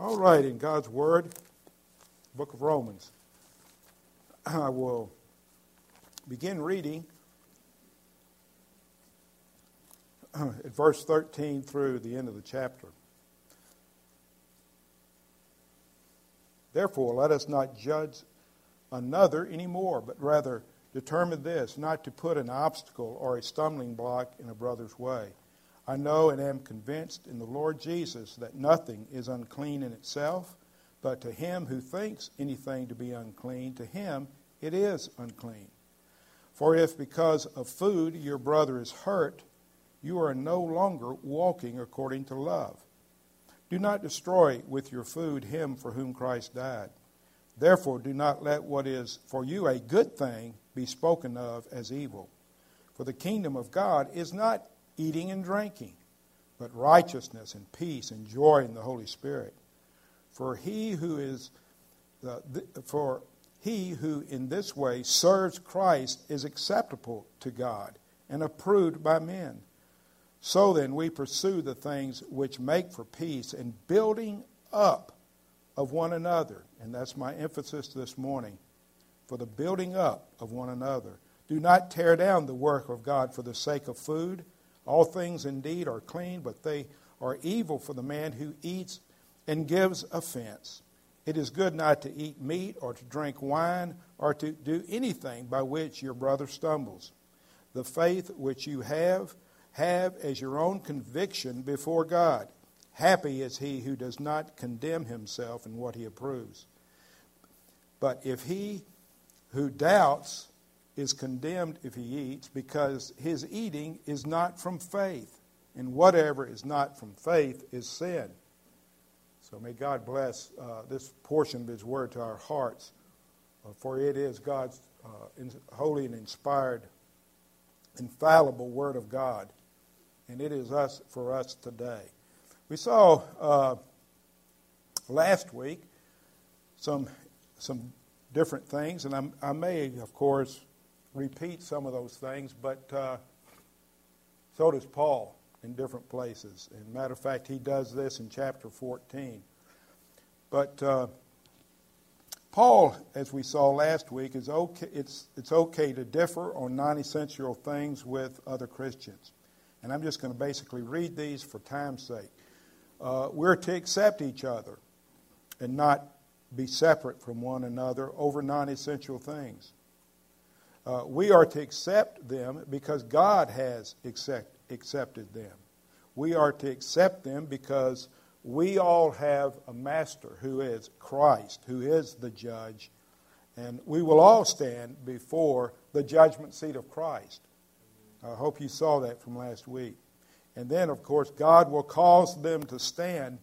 All right, in God's Word, book of Romans, I will begin reading at verse 13 through the end of the chapter. Therefore, let us not judge another anymore, but rather determine this, not to put an obstacle or a stumbling block in a brother's way. I know and am convinced in the Lord Jesus that nothing is unclean in itself, but to him who thinks anything to be unclean, to him it is unclean. For if because of food your brother is hurt, you are no longer walking according to love. Do not destroy with your food him for whom Christ died. Therefore, do not let what is for you a good thing be spoken of as evil. For the kingdom of God is not eating and drinking, but righteousness and peace and joy in the Holy Spirit. For he who is the, for he who in this way serves Christ is acceptable to God and approved by men. So then we pursue the things which make for peace and building up of one another. And that's my emphasis this morning for the building up of one another. Do not tear down the work of God for the sake of food all things indeed are clean, but they are evil for the man who eats and gives offense. It is good not to eat meat or to drink wine or to do anything by which your brother stumbles. The faith which you have, have as your own conviction before God. Happy is he who does not condemn himself in what he approves. But if he who doubts is condemned if he eats because his eating is not from faith. And whatever is not from faith is sin. So may God bless uh, this portion of his word to our hearts, uh, for it is God's uh, in, holy and inspired, infallible word of God. And it is us for us today. We saw uh, last week some some different things, and I'm, i may, of course, repeat some of those things, but uh, so does Paul in different places. And matter of fact, he does this in chapter 14. But uh, Paul, as we saw last week, is okay. It's it's okay to differ on non-essential things with other Christians, and I'm just going to basically read these for time's sake. Uh, we're to accept each other and not be separate from one another over non-essential things. Uh, we are to accept them because God has accept, accepted them. We are to accept them because we all have a master who is Christ, who is the judge, and we will all stand before the judgment seat of Christ. I hope you saw that from last week. And then, of course, God will cause them to stand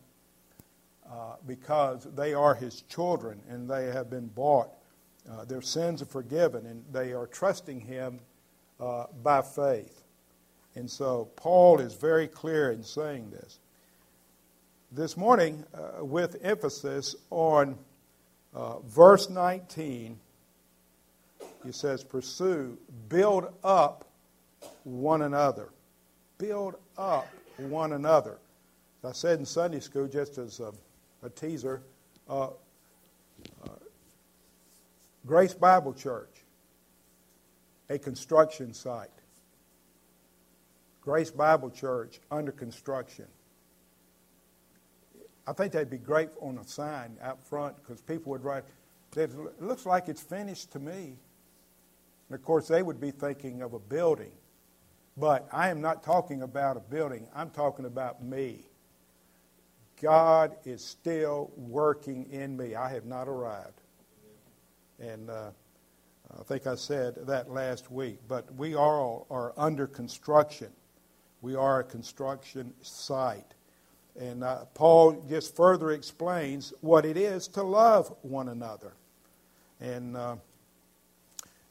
uh, because they are His children and they have been bought uh, their sins are forgiven, and they are trusting Him uh, by faith. And so Paul is very clear in saying this. This morning, uh, with emphasis on uh, verse 19, he says, Pursue, build up one another. Build up one another. As I said in Sunday school, just as a, a teaser, uh, Grace Bible Church, a construction site. Grace Bible Church under construction. I think they'd be great on a sign out front because people would write, it looks like it's finished to me. And of course, they would be thinking of a building. But I am not talking about a building, I'm talking about me. God is still working in me. I have not arrived. And uh, I think I said that last week. But we all are under construction. We are a construction site. And uh, Paul just further explains what it is to love one another. And, uh,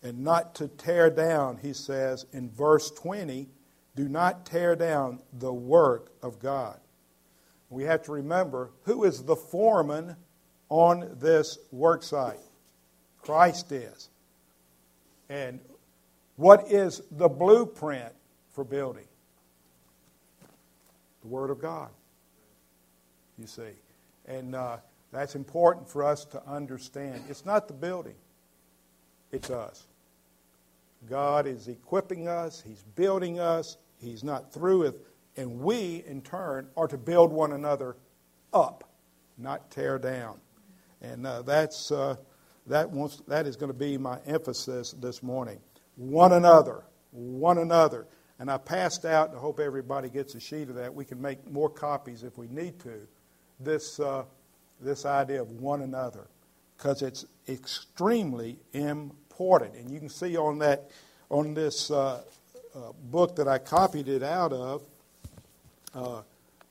and not to tear down, he says in verse 20, do not tear down the work of God. We have to remember who is the foreman on this work site. Christ is. And what is the blueprint for building? The Word of God. You see. And uh, that's important for us to understand. It's not the building, it's us. God is equipping us, He's building us, He's not through with, and we, in turn, are to build one another up, not tear down. And uh, that's, uh, that, wants, that is going to be my emphasis this morning. One another, one another. And I passed out, and I hope everybody gets a sheet of that. We can make more copies if we need to. This, uh, this idea of one another, because it's extremely important. And you can see on that, on this uh, uh, book that I copied it out of, uh,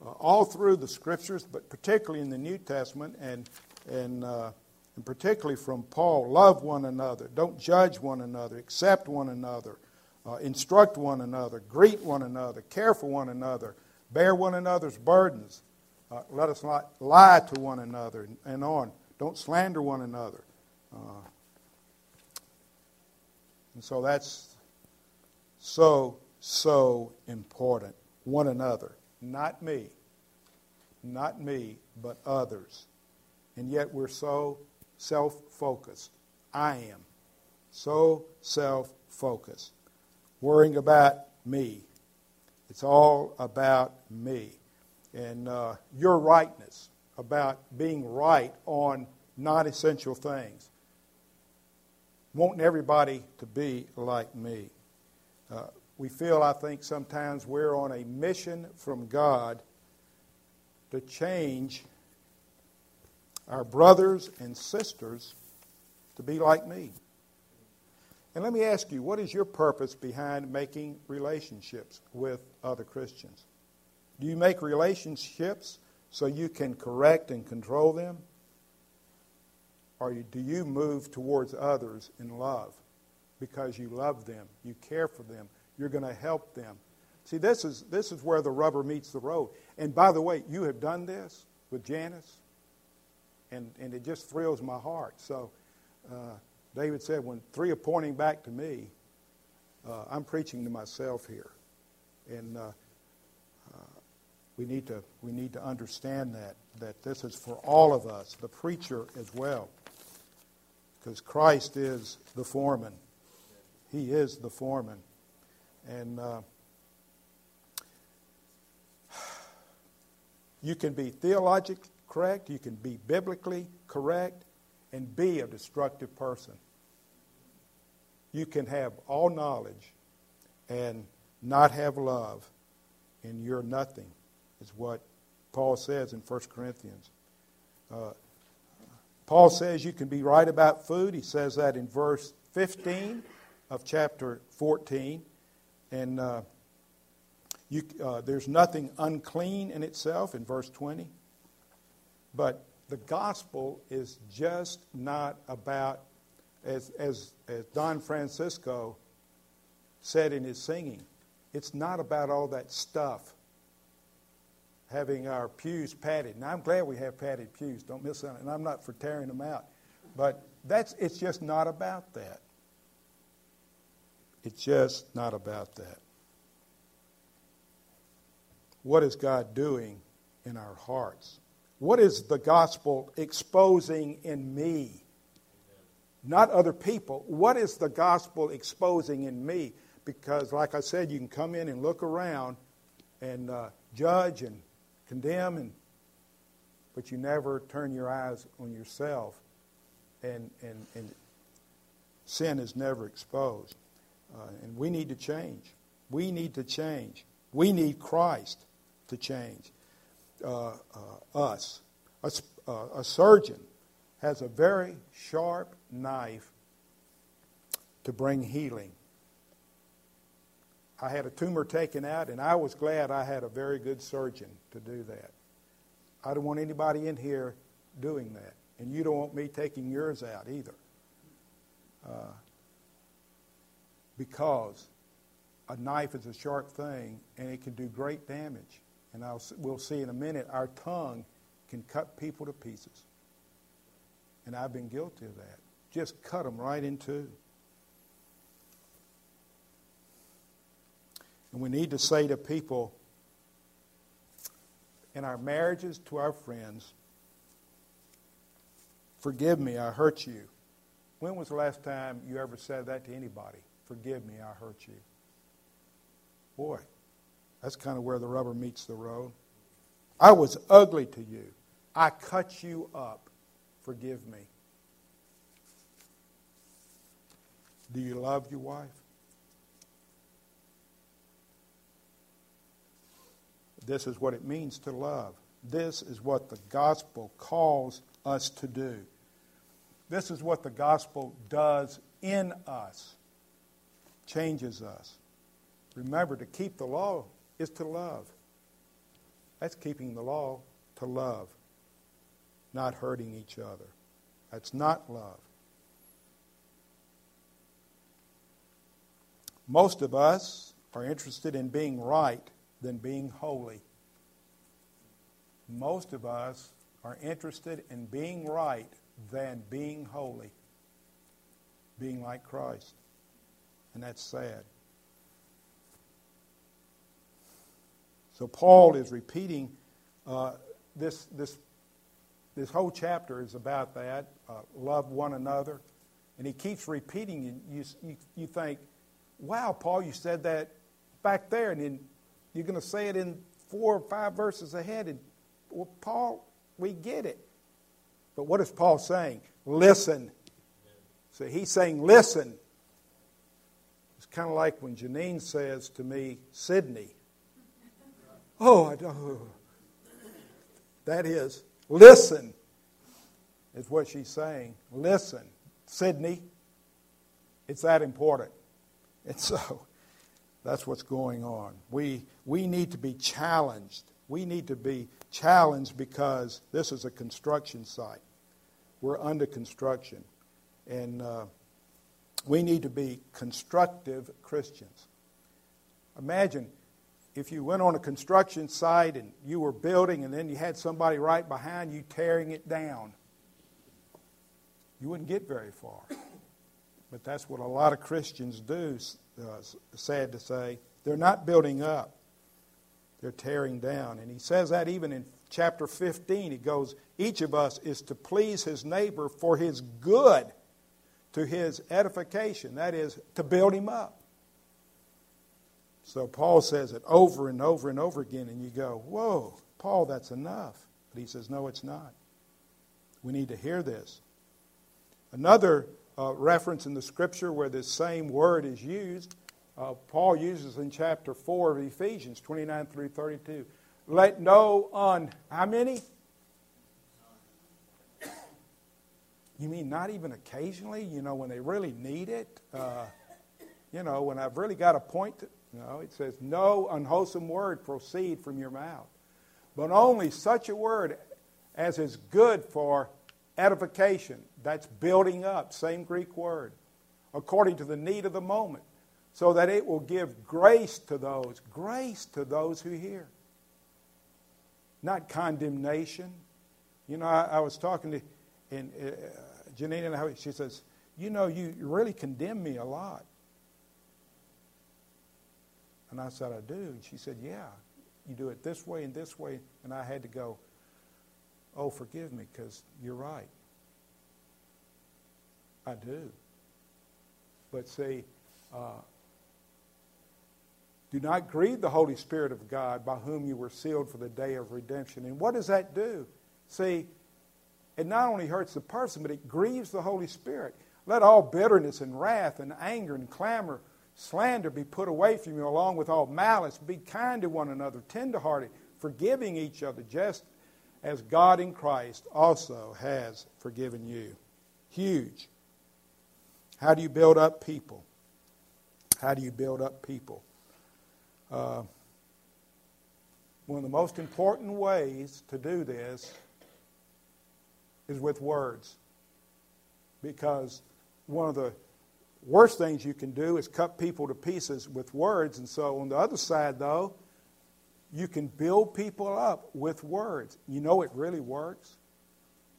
uh, all through the scriptures, but particularly in the New Testament and and uh, and particularly from Paul, love one another, don't judge one another, accept one another, uh, instruct one another, greet one another, care for one another, bear one another's burdens, uh, let us not lie to one another, and, on. Don't slander one another. Uh, and so that's so, so important. One another. Not me. Not me, but others. And yet we're so self focused. I am. So self focused. Worrying about me. It's all about me. And uh, your rightness, about being right on non essential things. Wanting everybody to be like me. Uh, we feel, I think, sometimes we're on a mission from God to change our brothers and sisters to be like me. And let me ask you, what is your purpose behind making relationships with other Christians? Do you make relationships so you can correct and control them? Or do you move towards others in love because you love them, you care for them, you're going to help them? See, this is, this is where the rubber meets the road. And by the way, you have done this with Janice and, and it just thrills my heart. So uh, David said, when three are pointing back to me, uh, I'm preaching to myself here. And uh, uh, we, need to, we need to understand that, that this is for all of us, the preacher as well. Because Christ is the foreman. He is the foreman. And uh, you can be theologically correct, you can be biblically correct, and be a destructive person. You can have all knowledge and not have love, and you're nothing, is what Paul says in 1 Corinthians. Uh, Paul says you can be right about food. He says that in verse 15 of chapter 14. And uh, you, uh, there's nothing unclean in itself in verse 20. But the gospel is just not about, as, as, as Don Francisco said in his singing, it's not about all that stuff having our pews padded. Now, I'm glad we have padded pews. Don't miss it. And I'm not for tearing them out. But that's, it's just not about that. It's just not about that. What is God doing in our hearts? What is the gospel exposing in me? Not other people. What is the gospel exposing in me? Because, like I said, you can come in and look around and uh, judge and condemn, and, but you never turn your eyes on yourself, and, and, and sin is never exposed. Uh, and we need to change. We need to change. We need Christ to change uh, uh, us. A, uh, a surgeon has a very sharp knife to bring healing. I had a tumor taken out, and I was glad I had a very good surgeon to do that. I don't want anybody in here doing that, and you don't want me taking yours out either. Uh, because a knife is a sharp thing, and it can do great damage and I'll, we'll see in a minute, our tongue can cut people to pieces. And I've been guilty of that. Just cut them right in two. And we need to say to people in our marriages, to our friends, Forgive me, I hurt you. When was the last time you ever said that to anybody? Forgive me, I hurt you. Boy, that's kind of where the rubber meets the road. I was ugly to you. I cut you up. Forgive me. Do you love your wife? This is what it means to love. This is what the gospel calls us to do. This is what the gospel does in us, changes us. Remember, to keep the law is to love. That's keeping the law to love, not hurting each other. That's not love. Most of us are interested in being right than being holy. Most of us are interested in being right than being holy, being like Christ. And that's sad. So Paul is repeating uh, this, this, this whole chapter is about that uh, love one another. And he keeps repeating, and you, you, you think, wow, Paul, you said that back there, and then you're going to say it in four or five verses ahead. And, well, Paul, we get it. But what is Paul saying? Listen. So he's saying, listen. It's kind of like when Janine says to me, Sydney. Oh, I don't. That is, listen, is what she's saying. Listen. Sydney, it's that important. And so that's what's going on. We, we need to be challenged. We need to be challenged because this is a construction site. We're under construction. And uh, we need to be constructive Christians. Imagine if you went on a construction site and you were building and then you had somebody right behind you tearing it down. You wouldn't get very far. But that's what a lot of Christians do, uh, sad to say. They're not building up, they're tearing down. And he says that even in chapter 15. He goes, Each of us is to please his neighbor for his good, to his edification. That is, to build him up. So Paul says it over and over and over again, and you go, Whoa, Paul, that's enough. But he says, No, it's not. We need to hear this. Another uh, reference in the scripture where this same word is used, uh, Paul uses in chapter 4 of Ephesians 29 through 32. Let no un. How many? You mean not even occasionally? You know, when they really need it? Uh, you know, when I've really got a point to. No, it says, no unwholesome word proceed from your mouth, but only such a word as is good for edification, that's building up, same Greek word, according to the need of the moment, so that it will give grace to those, grace to those who hear. Not condemnation. You know, I, I was talking to and, uh, Janine, and I, she says, You know, you really condemn me a lot. And I said, I do. And she said, Yeah, you do it this way and this way. And I had to go, Oh, forgive me, because you're right. I do. But see, uh, do not grieve the Holy Spirit of God by whom you were sealed for the day of redemption. And what does that do? See, it not only hurts the person, but it grieves the Holy Spirit. Let all bitterness and wrath and anger and clamor, slander be put away from you, along with all malice. Be kind to one another, tenderhearted, forgiving each other, just as God in Christ also has forgiven you. Huge. How do you build up people? How do you build up people? Uh, one of the most important ways to do this is with words. Because one of the worst things you can do is cut people to pieces with words. And so, on the other side, though, you can build people up with words. You know it really works.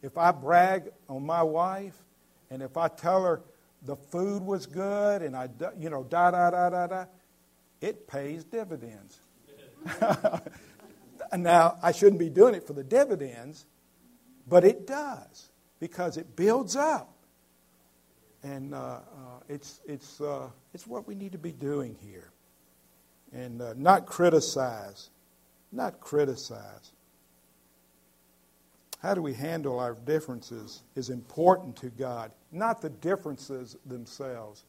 If I brag on my wife and if I tell her the food was good and I, you know, da da da da da, it pays dividends. now, I shouldn't be doing it for the dividends, but it does. because it builds up. And uh, uh, it's, it's, uh, it's what we need to be doing here. And uh, not criticize. Not criticize. How do we handle our differences is important to God, not the differences themselves.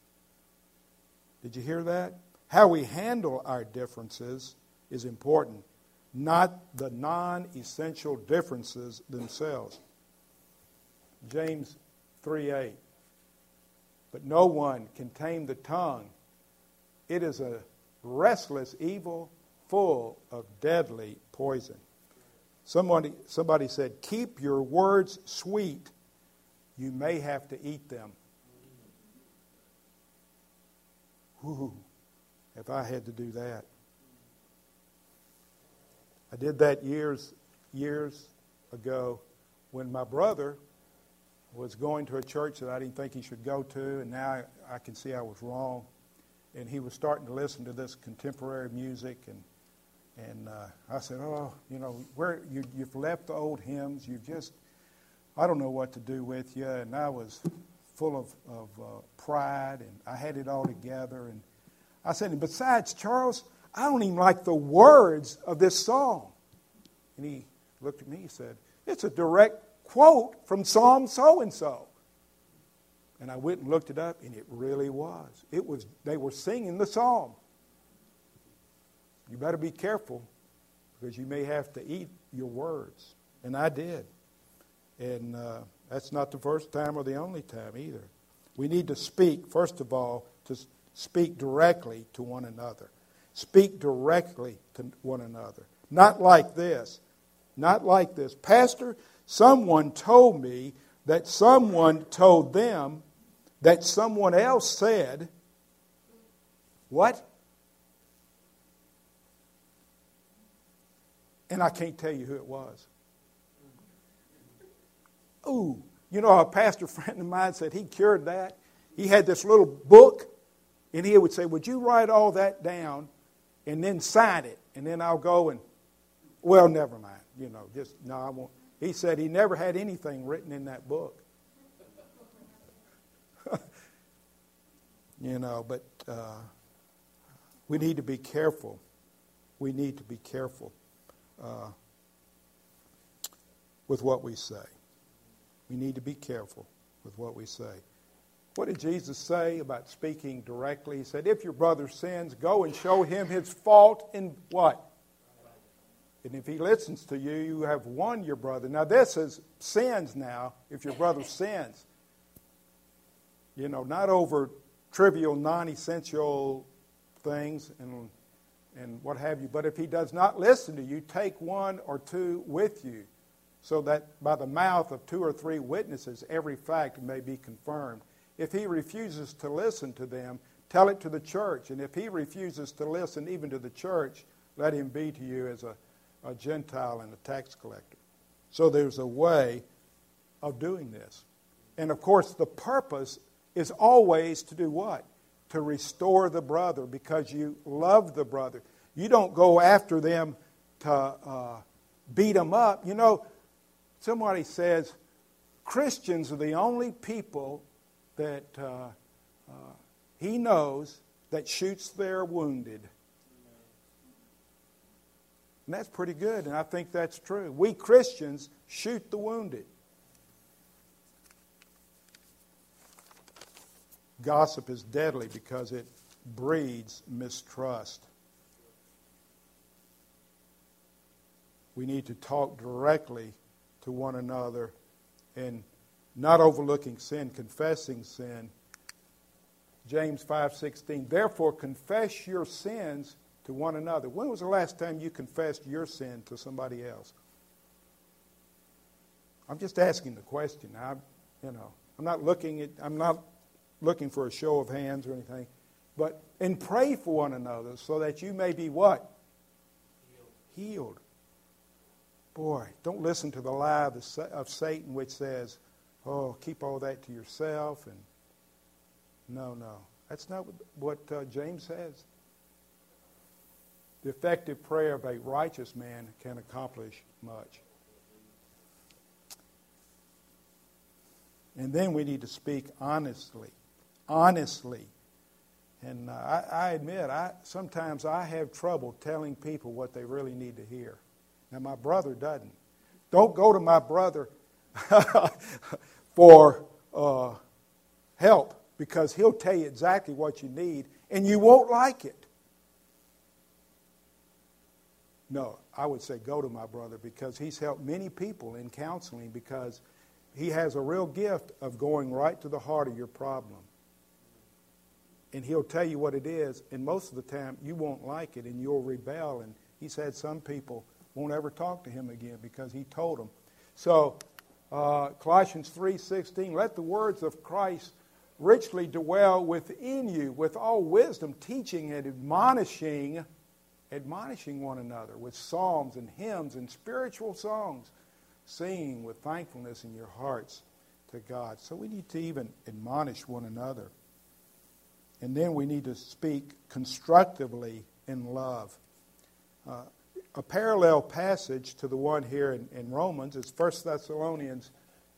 Did you hear that? How we handle our differences is important, not the non essential differences themselves. James 3 8. But no one can tame the tongue. It is a restless evil full of deadly poison. Somebody, somebody said, Keep your words sweet. You may have to eat them. Whoo, if I had to do that. I did that years, years ago when my brother was going to a church that I didn't think he should go to, and now I can see I was wrong. And he was starting to listen to this contemporary music, and and uh, I said, "Oh, you know, where you, you've left the old hymns. You've just, I don't know what to do with you." And I was full of of uh, pride, and I had it all together. And I said, "And besides, Charles, I don't even like the words of this song." And he looked at me. He said, "It's a direct quote from Psalm so and so. And I went and looked it up, and it really was. It was they were singing the psalm. You better be careful because you may have to eat your words. And I did. And uh, that's not the first time or the only time either. We need to speak, first of all, to speak directly to one another. Speak directly to one another. Not like this. Not like this. Pastor, Someone told me that someone told them that someone else said, What? And I can't tell you who it was. Ooh, you know, a pastor friend of mine said he cured that. He had this little book, and he would say, Would you write all that down and then sign it? And then I'll go and, well, never mind. You know, just, no, I won't. He said he never had anything written in that book. you know, but uh, we need to be careful. We need to be careful uh, with what we say. We need to be careful with what we say. What did Jesus say about speaking directly? He said, If your brother sins, go and show him his fault in what? And if he listens to you, you have won your brother. Now, this is sins now, if your brother sins. You know, not over trivial, non essential things and, and what have you. But if he does not listen to you, take one or two with you, so that by the mouth of two or three witnesses every fact may be confirmed. If he refuses to listen to them, tell it to the church. And if he refuses to listen even to the church, let him be to you as a a Gentile and a tax collector. So there's a way of doing this. And of course, the purpose is always to do what? To restore the brother because you love the brother. You don't go after them to uh, beat them up. You know, somebody says Christians are the only people that uh, uh, he knows that shoots their wounded. And that's pretty good, and I think that's true. We Christians shoot the wounded. Gossip is deadly because it breeds mistrust. We need to talk directly to one another and not overlooking sin, confessing sin. James 5:16 Therefore confess your sins to one another. When was the last time you confessed your sin to somebody else? I'm just asking the question. I, you know, I'm not looking at. I'm not looking for a show of hands or anything, but and pray for one another so that you may be what healed. healed. Boy, don't listen to the lie of Satan, which says, "Oh, keep all that to yourself." And no, no, that's not what uh, James says. The effective prayer of a righteous man can accomplish much. And then we need to speak honestly. Honestly. And uh, I, I, admit, I, sometimes I have trouble telling people what they really need to hear. Now, my brother doesn't. Don't go to my brother for uh, help because he'll tell you exactly what you need and you won't like it. No, I would say go to my brother because he's helped many people in counseling because he has a real gift of going right to the heart of your problem. And he'll tell you what it is, and most of the time you won't like it and you'll rebel. And he's had some people won't ever talk to him again because he told them. So, uh, Colossians 3:16, let the words of Christ richly dwell within you with all wisdom, teaching and admonishing, admonishing one another with psalms and hymns and spiritual songs, singing with thankfulness in your hearts to God. So we need to even admonish one another. And then we need to speak constructively in love. Uh, a parallel passage to the one here in, in Romans is 1 Thessalonians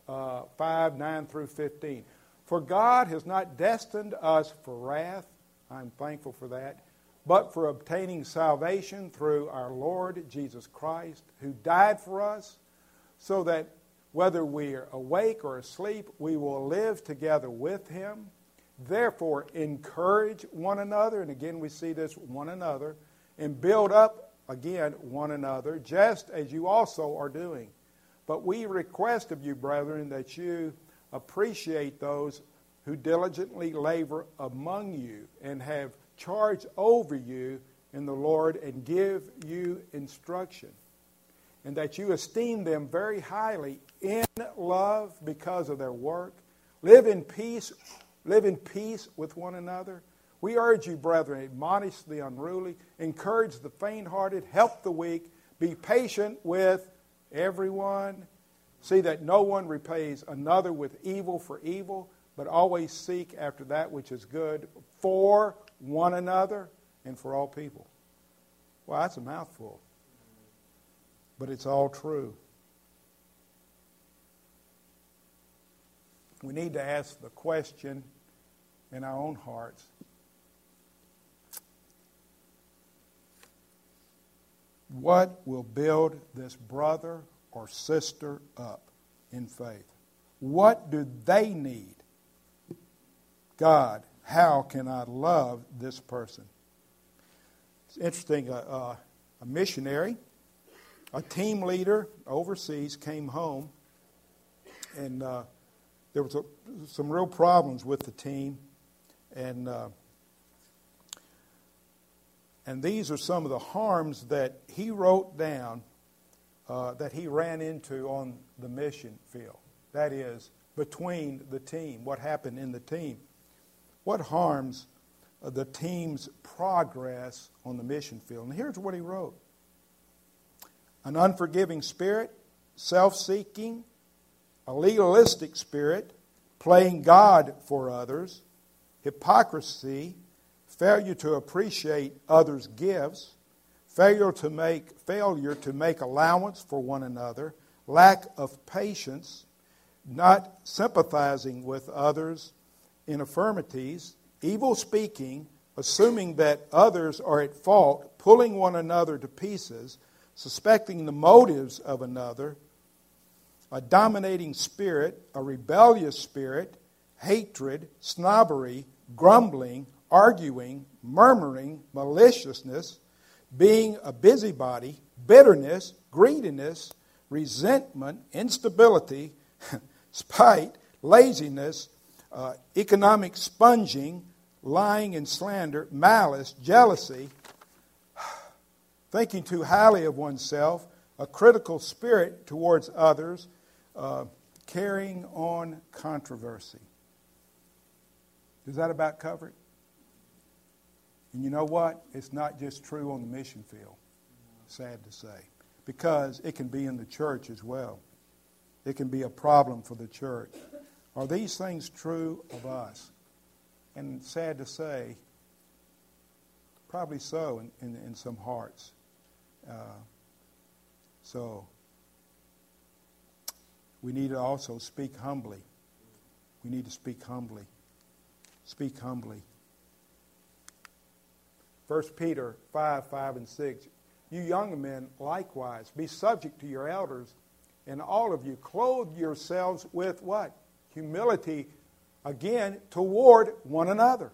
uh, 5 9 through 15. For God has not destined us for wrath, I'm thankful for that, but for obtaining salvation through our Lord Jesus Christ, who died for us, so that whether we are awake or asleep, we will live together with him. Therefore, encourage one another, and again we see this one another, and build up again one another, just as you also are doing. But we request of you, brethren, that you appreciate those who diligently labor among you and have charge over you in the Lord and give you instruction. And that you esteem them very highly in love because of their work. Live in peace, live in peace with one another. We urge you, brethren, admonish the unruly, encourage the faint hearted, help the weak, be patient with everyone. See that no one repays another with evil for evil, but always seek after that which is good for one another and for all people. Well, that's a mouthful, but it's all true. We need to ask the question in our own hearts what will build this brother or sister up in faith? What do they need? God, how can I love this person? It's interesting. Uh, uh, a missionary, a team leader overseas came home, and uh, there was a, some real problems with the team, and uh, and these are some of the harms that he wrote down uh, that he ran into on the mission field. That is, between the team, what happened in the team. What harms uh, the team's progress on the mission field? And here's what he wrote An unforgiving spirit, self seeking, a legalistic spirit, playing God for others, hypocrisy, failure to appreciate others' gifts, failure to make failure to make allowance for one another, lack of patience, not sympathizing with others' infirmities, evil speaking, assuming that others are at fault, pulling one another to pieces, suspecting the motives of another, a dominating spirit, a rebellious spirit, hatred, snobbery, grumbling, arguing, murmuring, maliciousness, being a busybody, bitterness, greediness, resentment, instability, spite, laziness, uh, economic sponging, lying and slander, malice, jealousy, thinking too highly of oneself, a critical spirit towards others, uh, carrying on controversy. Does that about cover it? And you know what? It's not just true on the mission field, sad to say, because it can be in the church as well. It can be a problem for the church. Are these things true of us? And sad to say, probably so in, in, in some hearts. Uh, so we need to also speak humbly We need to speak humbly. Speak humbly. 1 Peter 5 5 and 6. You young men, likewise, be subject to your elders, and all of you clothe yourselves with what? Humility, again, toward one another.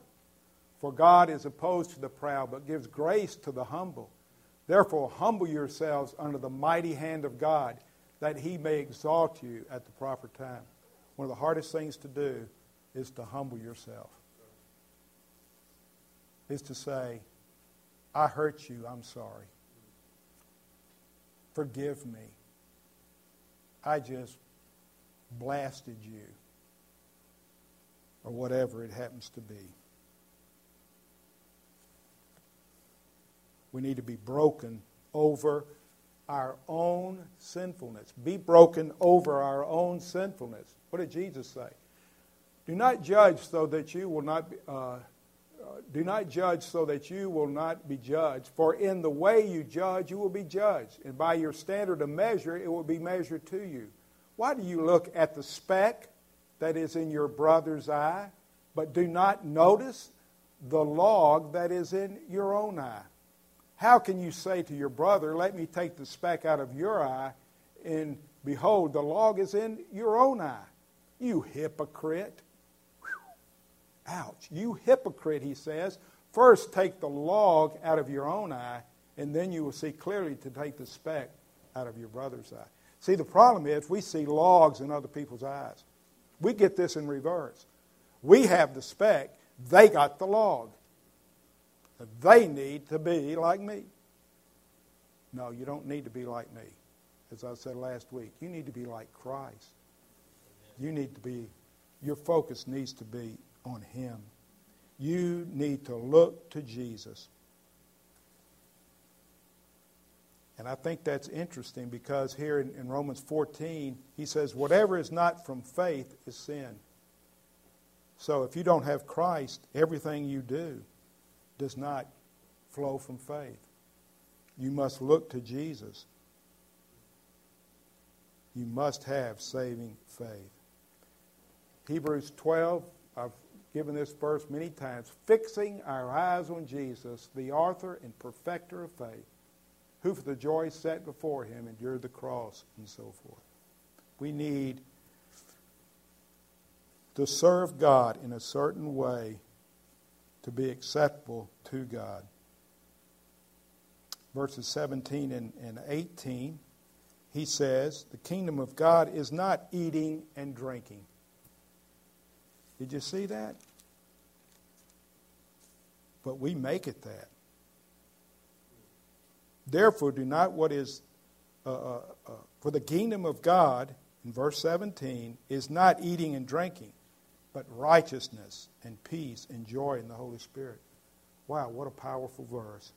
For God is opposed to the proud, but gives grace to the humble. Therefore, humble yourselves under the mighty hand of God, that he may exalt you at the proper time. One of the hardest things to do is to humble yourself, is to say, I hurt you, I'm sorry. Forgive me. I just blasted you, or whatever it happens to be. We need to be broken over our own sinfulness. Be broken over our own sinfulness. What did Jesus say? Do not judge so that you will not be, uh, do not judge so that you will not be judged. For in the way you judge, you will be judged, and by your standard of measure, it will be measured to you. Why do you look at the speck that is in your brother's eye, but do not notice the log that is in your own eye? How can you say to your brother, Let me take the speck out of your eye, and behold, the log is in your own eye? You hypocrite. Whew. Ouch. You hypocrite, he says. First take the log out of your own eye, and then you will see clearly to take the speck out of your brother's eye. See, the problem is we see logs in other people's eyes. We get this in reverse. We have the speck, they got the log. They need to be like me. No, you don't need to be like me. As I said last week, you need to be like Christ. You need to be, your focus needs to be on Him. You need to look to Jesus. And I think that's interesting because here in, in, Romans 14, he says, whatever is not from faith is sin. So if you don't have Christ, everything you do does not flow from faith. You must look to Jesus. You must have saving faith. Hebrews 12, I've given this verse many times, fixing our eyes on Jesus, the author and perfecter of faith, who for the joy set before him endured the cross and so forth. We need to serve God in a certain way to be acceptable to God. Verses 17 and, and 18, he says, The kingdom of God is not eating and drinking. Did you see that? But we make it that. Therefore, do not what is, uh, uh, uh, for the kingdom of God, in verse 17, is not eating and drinking but righteousness and peace and joy in the Holy Spirit. Wow, what a powerful verse.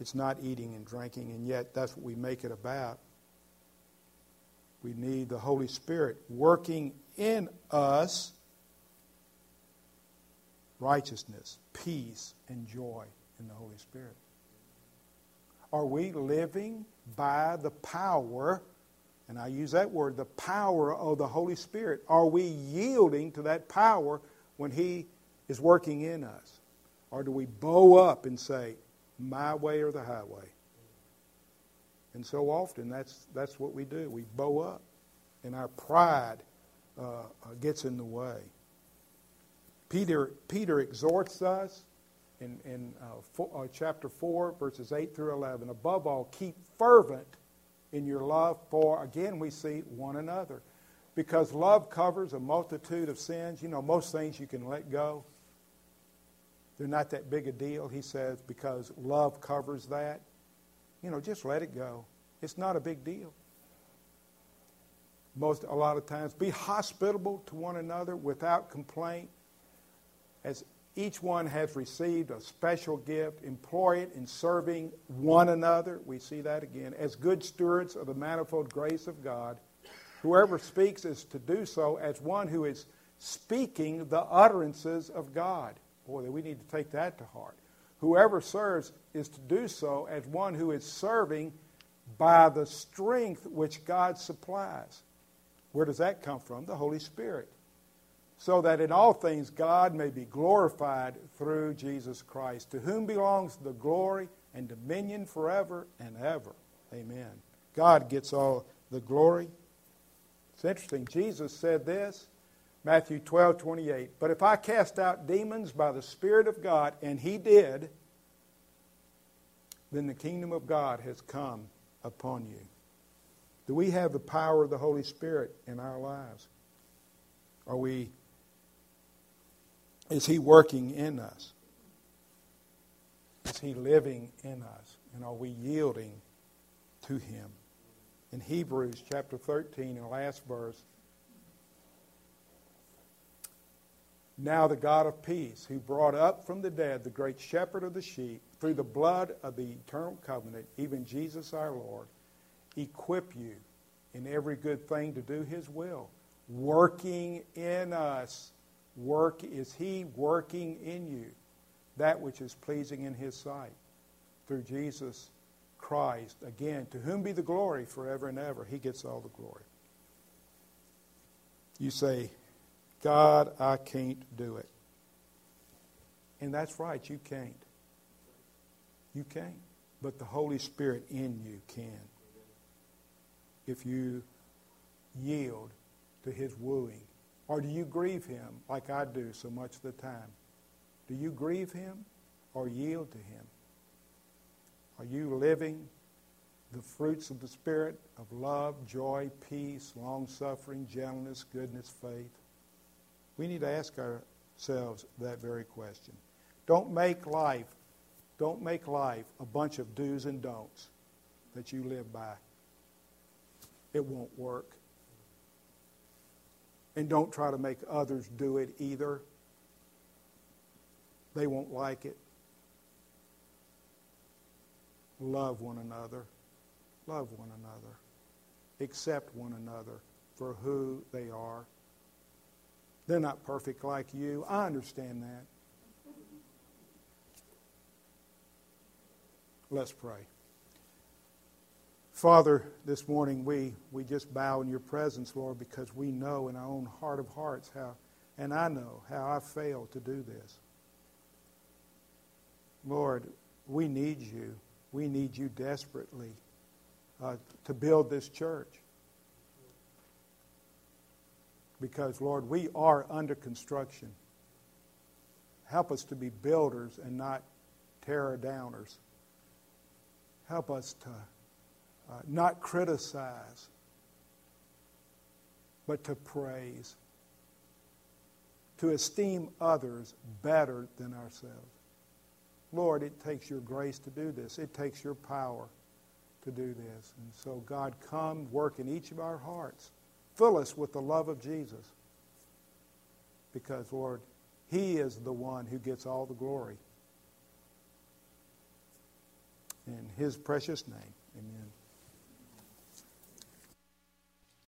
It's not eating and drinking, and yet that's what we make it about. We need the Holy Spirit working in us righteousness, peace, and joy in the Holy Spirit. Are we living by the power and I use that word, the power of the Holy Spirit. Are we yielding to that power when He is working in us? Or do we bow up and say, my way or the highway? And so often that's, that's what we do. We bow up, and our pride uh, uh gets in the way. Peter, Peter exhorts us in, in uh, four, uh, chapter 4, verses 8 through 11. Above all, keep fervent in your love for, again, we see one another. Because love covers a multitude of sins. You know, most things you can let go. They're not that big a deal, he says, because love covers that. You know, just let it go. It's not a big deal. Most, a lot of times, be hospitable to one another without complaint. As each one has received a special gift. Employ it in serving one another. We see that again. As good stewards of the manifold grace of God. Whoever speaks is to do so as one who is speaking the utterances of God. Boy, we need to take that to heart. Whoever serves is to do so as one who is serving by the strength which God supplies. Where does that come from? The Holy Spirit. So that in all things God may be glorified through Jesus Christ, to whom belongs the glory and dominion forever and ever. Amen. God gets all the glory. It's interesting. Jesus said this, Matthew 12, 28. But if I cast out demons by the Spirit of God, and he did, then the kingdom of God has come upon you. Do we have the power of the Holy Spirit in our lives? Are we is he working in us? Is he living in us? And are we yielding to him? In Hebrews chapter 13, in the last verse, now the God of peace, who brought up from the dead the great shepherd of the sheep, through the blood of the eternal covenant, even Jesus our Lord, equip you in every good thing to do his will, working in us. Work is he working in you that which is pleasing in his sight through Jesus Christ. Again, to whom be the glory forever and ever. He gets all the glory. You say, God, I can't do it. And that's right, you can't. You can't. But the Holy Spirit in you can. If you yield to his wooing. Or do you grieve him like I do so much of the time? Do you grieve him or yield to him? Are you living the fruits of the Spirit of love, joy, peace, long suffering, gentleness, goodness, faith? We need to ask ourselves that very question. Don't make life, don't make life a bunch of do's and don'ts that you live by. It won't work. And don't try to make others do it either. They won't like it. Love one another. Love one another. Accept one another for who they are. They're not perfect like you. I understand that. Let's pray. Father, this morning we, we just bow in your presence, Lord, because we know in our own heart of hearts how, and I know how I failed to do this. Lord, we need you. We need you desperately uh, to build this church. Because, Lord, we are under construction. Help us to be builders and not tear downers. Help us to uh, not criticize, but to praise, to esteem others better than ourselves. Lord, it takes your grace to do this. It takes your power to do this. And so, God, come work in each of our hearts. Fill us with the love of Jesus. Because, Lord, He is the one who gets all the glory. In His precious name, amen.